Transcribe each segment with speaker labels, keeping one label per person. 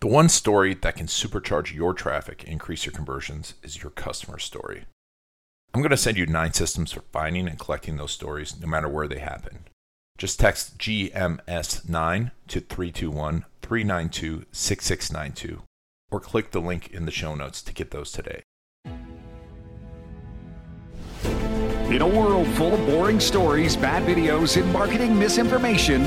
Speaker 1: The one story that can supercharge your traffic increase your conversions is your customer story. I'm going to send you nine systems for finding and collecting those stories no matter where they happen. Just text GMS9 to 321 392 6692 or click the link in the show notes to get those today.
Speaker 2: In a world full of boring stories, bad videos, and marketing misinformation,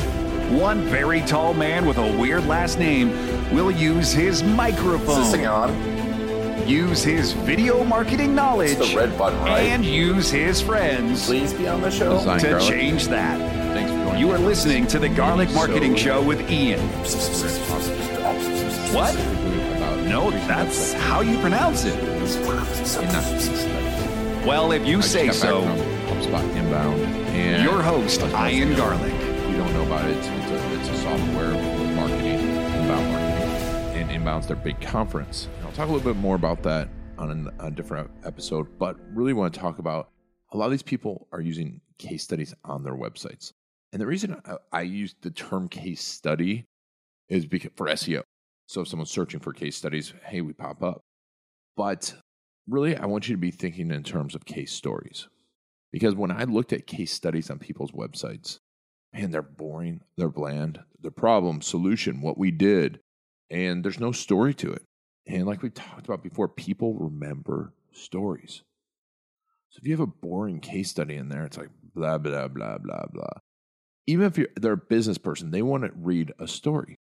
Speaker 2: one very tall man with a weird last name will use his
Speaker 3: Is this
Speaker 2: microphone,
Speaker 3: thing on?
Speaker 2: use his video marketing knowledge,
Speaker 3: It's the red button, right?
Speaker 2: and use his friends
Speaker 3: Please be on the show.
Speaker 4: Design.
Speaker 2: to
Speaker 4: Garlic.
Speaker 2: change that.
Speaker 4: Thanks for joining
Speaker 2: You are listening to the Garlic Marketing Show with Ian. What? No, that's how you pronounce it.
Speaker 4: and not case study.
Speaker 2: Well, if you
Speaker 4: I just
Speaker 2: say
Speaker 4: got back
Speaker 2: so,
Speaker 4: from HubSpot Inbound, and
Speaker 2: your host, Ian Garlic.
Speaker 4: You don't know about it, software for marketing, inbound marketing, and Inbound's their big conference. And I'll talk a little bit more about that on a different episode, but really want to talk about a lot of these people are using case studies on their websites. And the reason I, I use the term case study is because for SEO. So if someone's searching for case studies, hey, we pop up. But really, I want you to be thinking in terms of case stories. Because when I looked at case studies on people's websites, man, they're boring, they're bland, the problem, solution, what we did, and there's no story to it. And like we talked about before, people remember stories. So if you have a boring case study in there, it's like blah, blah, blah, blah, blah. Even if you're, they're a business person, they want to read a story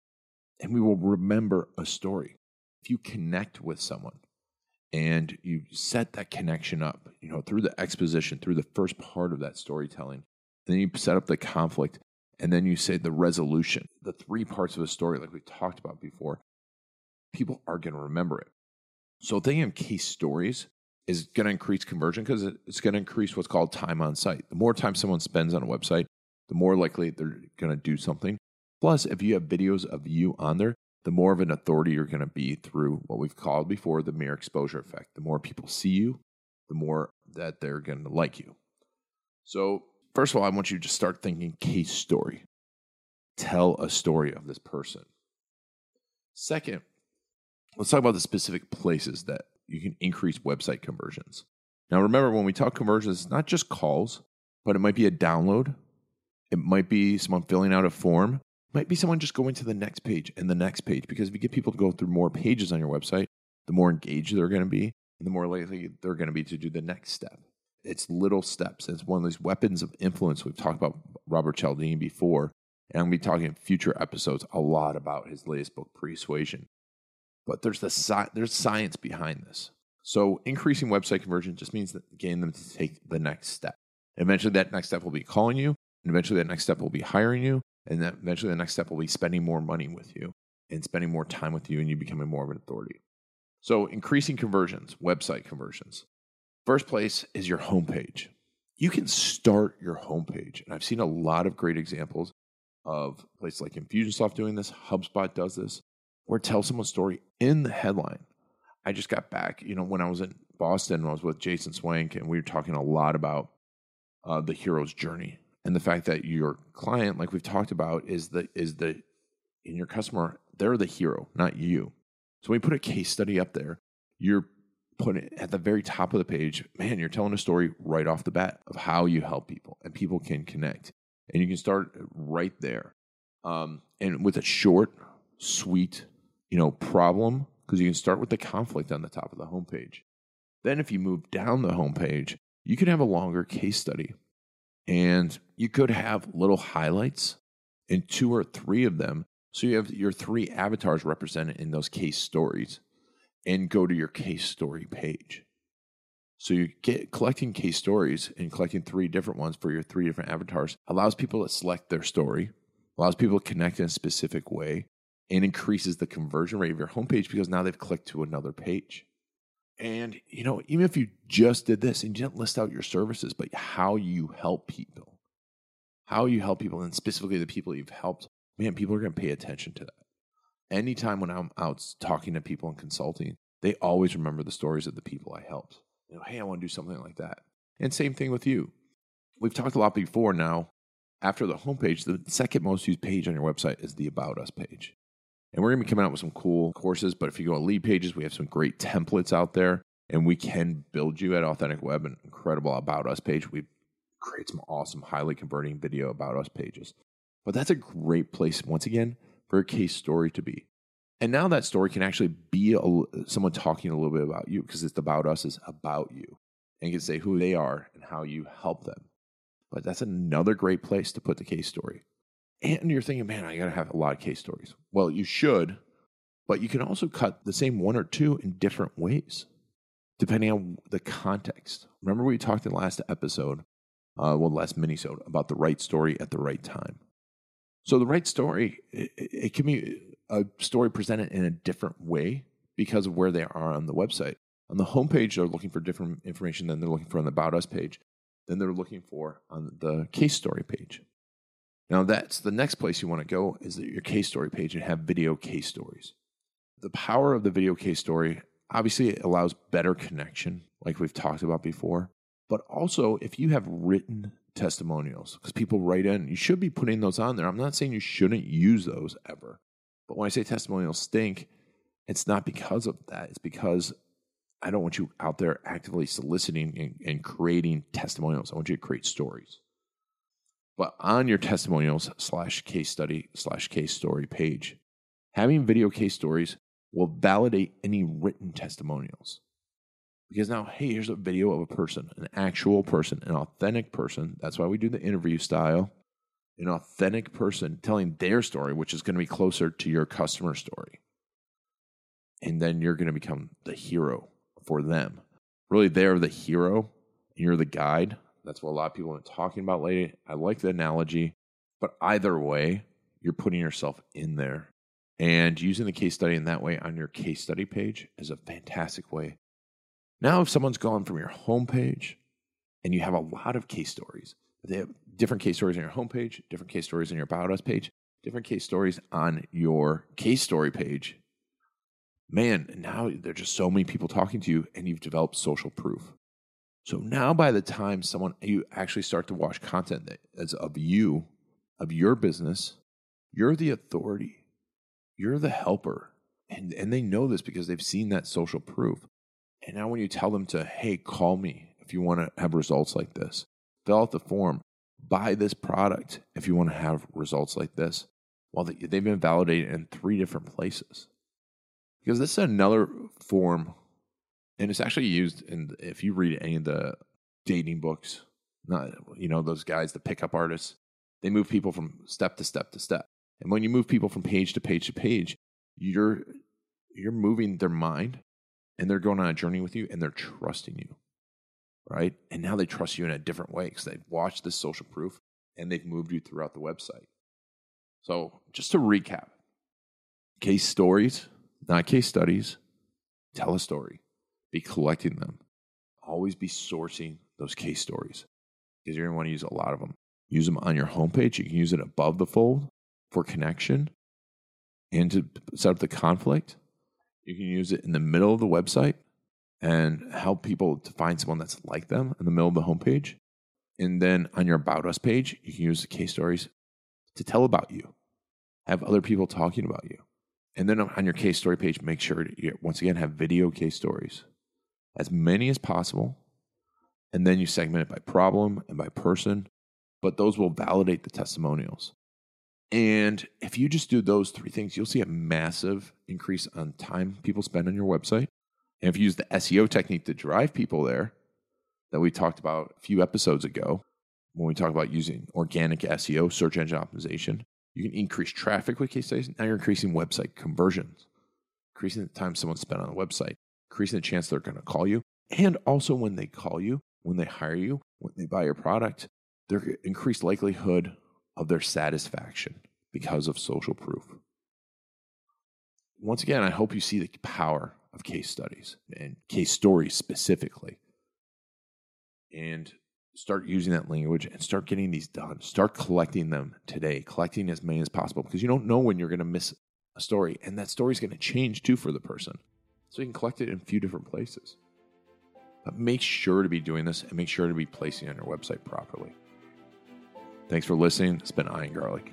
Speaker 4: and we will remember a story. If you connect with someone and you set that connection up, you know, through the exposition, through the first part of that storytelling, then you set up the conflict, and then you say the resolution, the three parts of a story, like we talked about before, people are going to remember it. So thinking of case stories is going to increase conversion because it's going to increase what's called time on site. The more time someone spends on a website, the more likely they're going to do something. Plus, if you have videos of you on there, the more of an authority you're going to be through what we've called before the mere exposure effect. The more people see you, the more that they're going to like you. So, first of all, I want you to start thinking case story. Tell a story of this person. Second, let's talk about the specific places that you can increase website conversions. Now, remember, when we talk conversions, it's not just calls, but it might be a download. It might be someone filling out a form. It might be someone just going to the next page and the next page. Because if you get people to go through more pages on your website, the more engaged they're going to be, and the more likely they're going to be to do the next step. It's little steps. It's one of these weapons of influence. We've talked about Robert Cialdini before, and I'm going to be talking in future episodes a lot about his latest book, Persuasion. But there's the there's science behind this. So increasing website conversion just means that getting them to take the next step. Eventually, that next step will be calling you, and eventually, that next step will be hiring you, and then eventually, the next step will be spending more money with you and spending more time with you, and you becoming more of an authority. So, increasing conversions, website conversions. First place is your homepage. You can start your homepage, and I've seen a lot of great examples of places like Infusionsoft doing this, HubSpot does this, or tell someone's story in the headline. I just got back, you know, when I was in Boston, I was with Jason Swenk, and we were talking a lot about uh, the hero's journey and the fact that your client, like we've talked about, is the is the in your customer, they're the hero, not you. So when you put a case study up there, you're putting it at the very top of the page. Man, you're telling a story right off the bat of how you help people, and people can connect, and you can start right there, um, and with a short, sweet, you know, problem because you can start with the conflict on the top of the homepage. Then, if you move down the homepage, you can have a longer case study and you could have little highlights and two or three of them. So you have your three avatars represented in those case stories and go to your case story page. So you get collecting case stories and collecting three different ones for your three different avatars allows people to select their story, allows people to connect in a specific way, and increases the conversion rate of your homepage because now they've clicked to another page. And, you know, even if you just did this and you didn't list out your services, but how you help people, how you help people, and specifically the people you've helped, man, people are going to pay attention to that. Anytime when I'm out talking to people and consulting, they always remember the stories of the people I helped. You know, hey, I want to do something like that. And same thing with you. We've talked a lot before now. After the homepage, the second most used page on your website is the About Us page. And we're going to be coming out with some cool courses. But if you go on Leadpages, we have some great templates out there and we can build you at Authentic Web an incredible About Us page. We create some awesome, highly converting video About Us pages. But that's a great place, once again, for a case story to be. And now that story can actually be a, someone talking a little bit about you because it's about us is about you and you can say who they are and how you help them. But that's another great place to put the case story. And you're thinking, man, I got to have a lot of case stories. Well, you should, but you can also cut the same one or two in different ways, depending on the context. Remember, we talked in the last episode, uh, well, last minisode, about the right story at the right time. So the right story, it, it can be a story presented in a different way because of where they are on the website. On the homepage, they're looking for different information than they're looking for on the About Us page, than they're looking for on the case story page. Now, that's the next place you want to go is your case story page and have video case stories. The power of the video case story obviously it allows better connection, like we've talked about before. But also, if you have written testimonials, because people write in, you should be putting those on there. I'm not saying you shouldn't use those ever. But when I say testimonials stink, it's not because of that. It's because I don't want you out there actively soliciting and, and creating testimonials. I want you to create stories. But on your testimonials slash case study slash case story page, having video case stories will validate any written testimonials. Because now, hey, here's a video of a person, an actual person, an authentic person. That's why we do the interview style. An authentic person telling their story, which is going to be closer to your customer story. And then you're going to become the hero for them. Really, they're the hero, and you're the guide. That's what a lot of people have been talking about lately. I like the analogy, but either way, you're putting yourself in there. And using the case study in that way on your case study page is a fantastic way. Now, if someone's gone from your homepage and you have a lot of case stories, they have different case stories on your homepage, different case stories on your About Us page, different case stories on your case story page, man, now there's just so many people talking to you and you've developed social proof. So now by the time someone you actually start to watch content that is of you, of your business, you're the authority. You're the helper. And and they know this because they've seen that social proof. And now when you tell them to, hey, call me if you want to have results like this, fill out the form, buy this product if you want to have results like this. Well, they've been validated in three different places because this is another form, and it's actually used in if you read any of the dating books, not you know those guys, the pickup artists, they move people from step to step to step, and when you move people from page to page to page, you're you're moving their mind, and they're going on a journey with you, and they're trusting you, right? And now they trust you in a different way because they've watched this social proof and they've moved you throughout the website. So just to recap, case stories not case studies. Tell a story. Be collecting them. Always be sourcing those case stories because you're going to want to use a lot of them. Use them on your homepage. You can use it above the fold for connection and to set up the conflict. You can use it in the middle of the website and help people to find someone that's like them in the middle of the homepage. And then on your About Us page, you can use the case stories to tell about you, have other people talking about you. And then on your case story page, make sure you, once again have video case stories, as many as possible. And then you segment it by problem and by person, but those will validate the testimonials. And if you just do those three things, you'll see a massive increase on time people spend on your website. And if you use the SEO technique to drive people there, that we talked about a few episodes ago, when we talk about using organic SEO, search engine optimization, you can increase traffic with case studies. Now you're increasing website conversions, increasing the time someone spent on the website, increasing the chance they're going to call you. And also when they call you, when they hire you, when they buy your product, their increased likelihood of their satisfaction because of social proof. Once again, I hope you see the power of case studies and case stories specifically. And start using that language and start getting these done. Start collecting them today, collecting as many as possible because you don't know when you're going to miss a story. And that story is going to change too for the person. So you can collect it in a few different places. But make sure to be doing this and make sure to be placing it on your website properly. Thanks for listening. It's been Ian Garlic.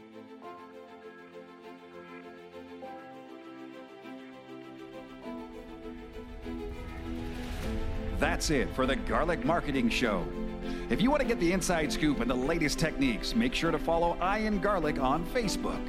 Speaker 2: That's it for the Garlic Marketing Show. If you want to get the inside scoop and the latest techniques, make sure to follow Ian Garlic on Facebook.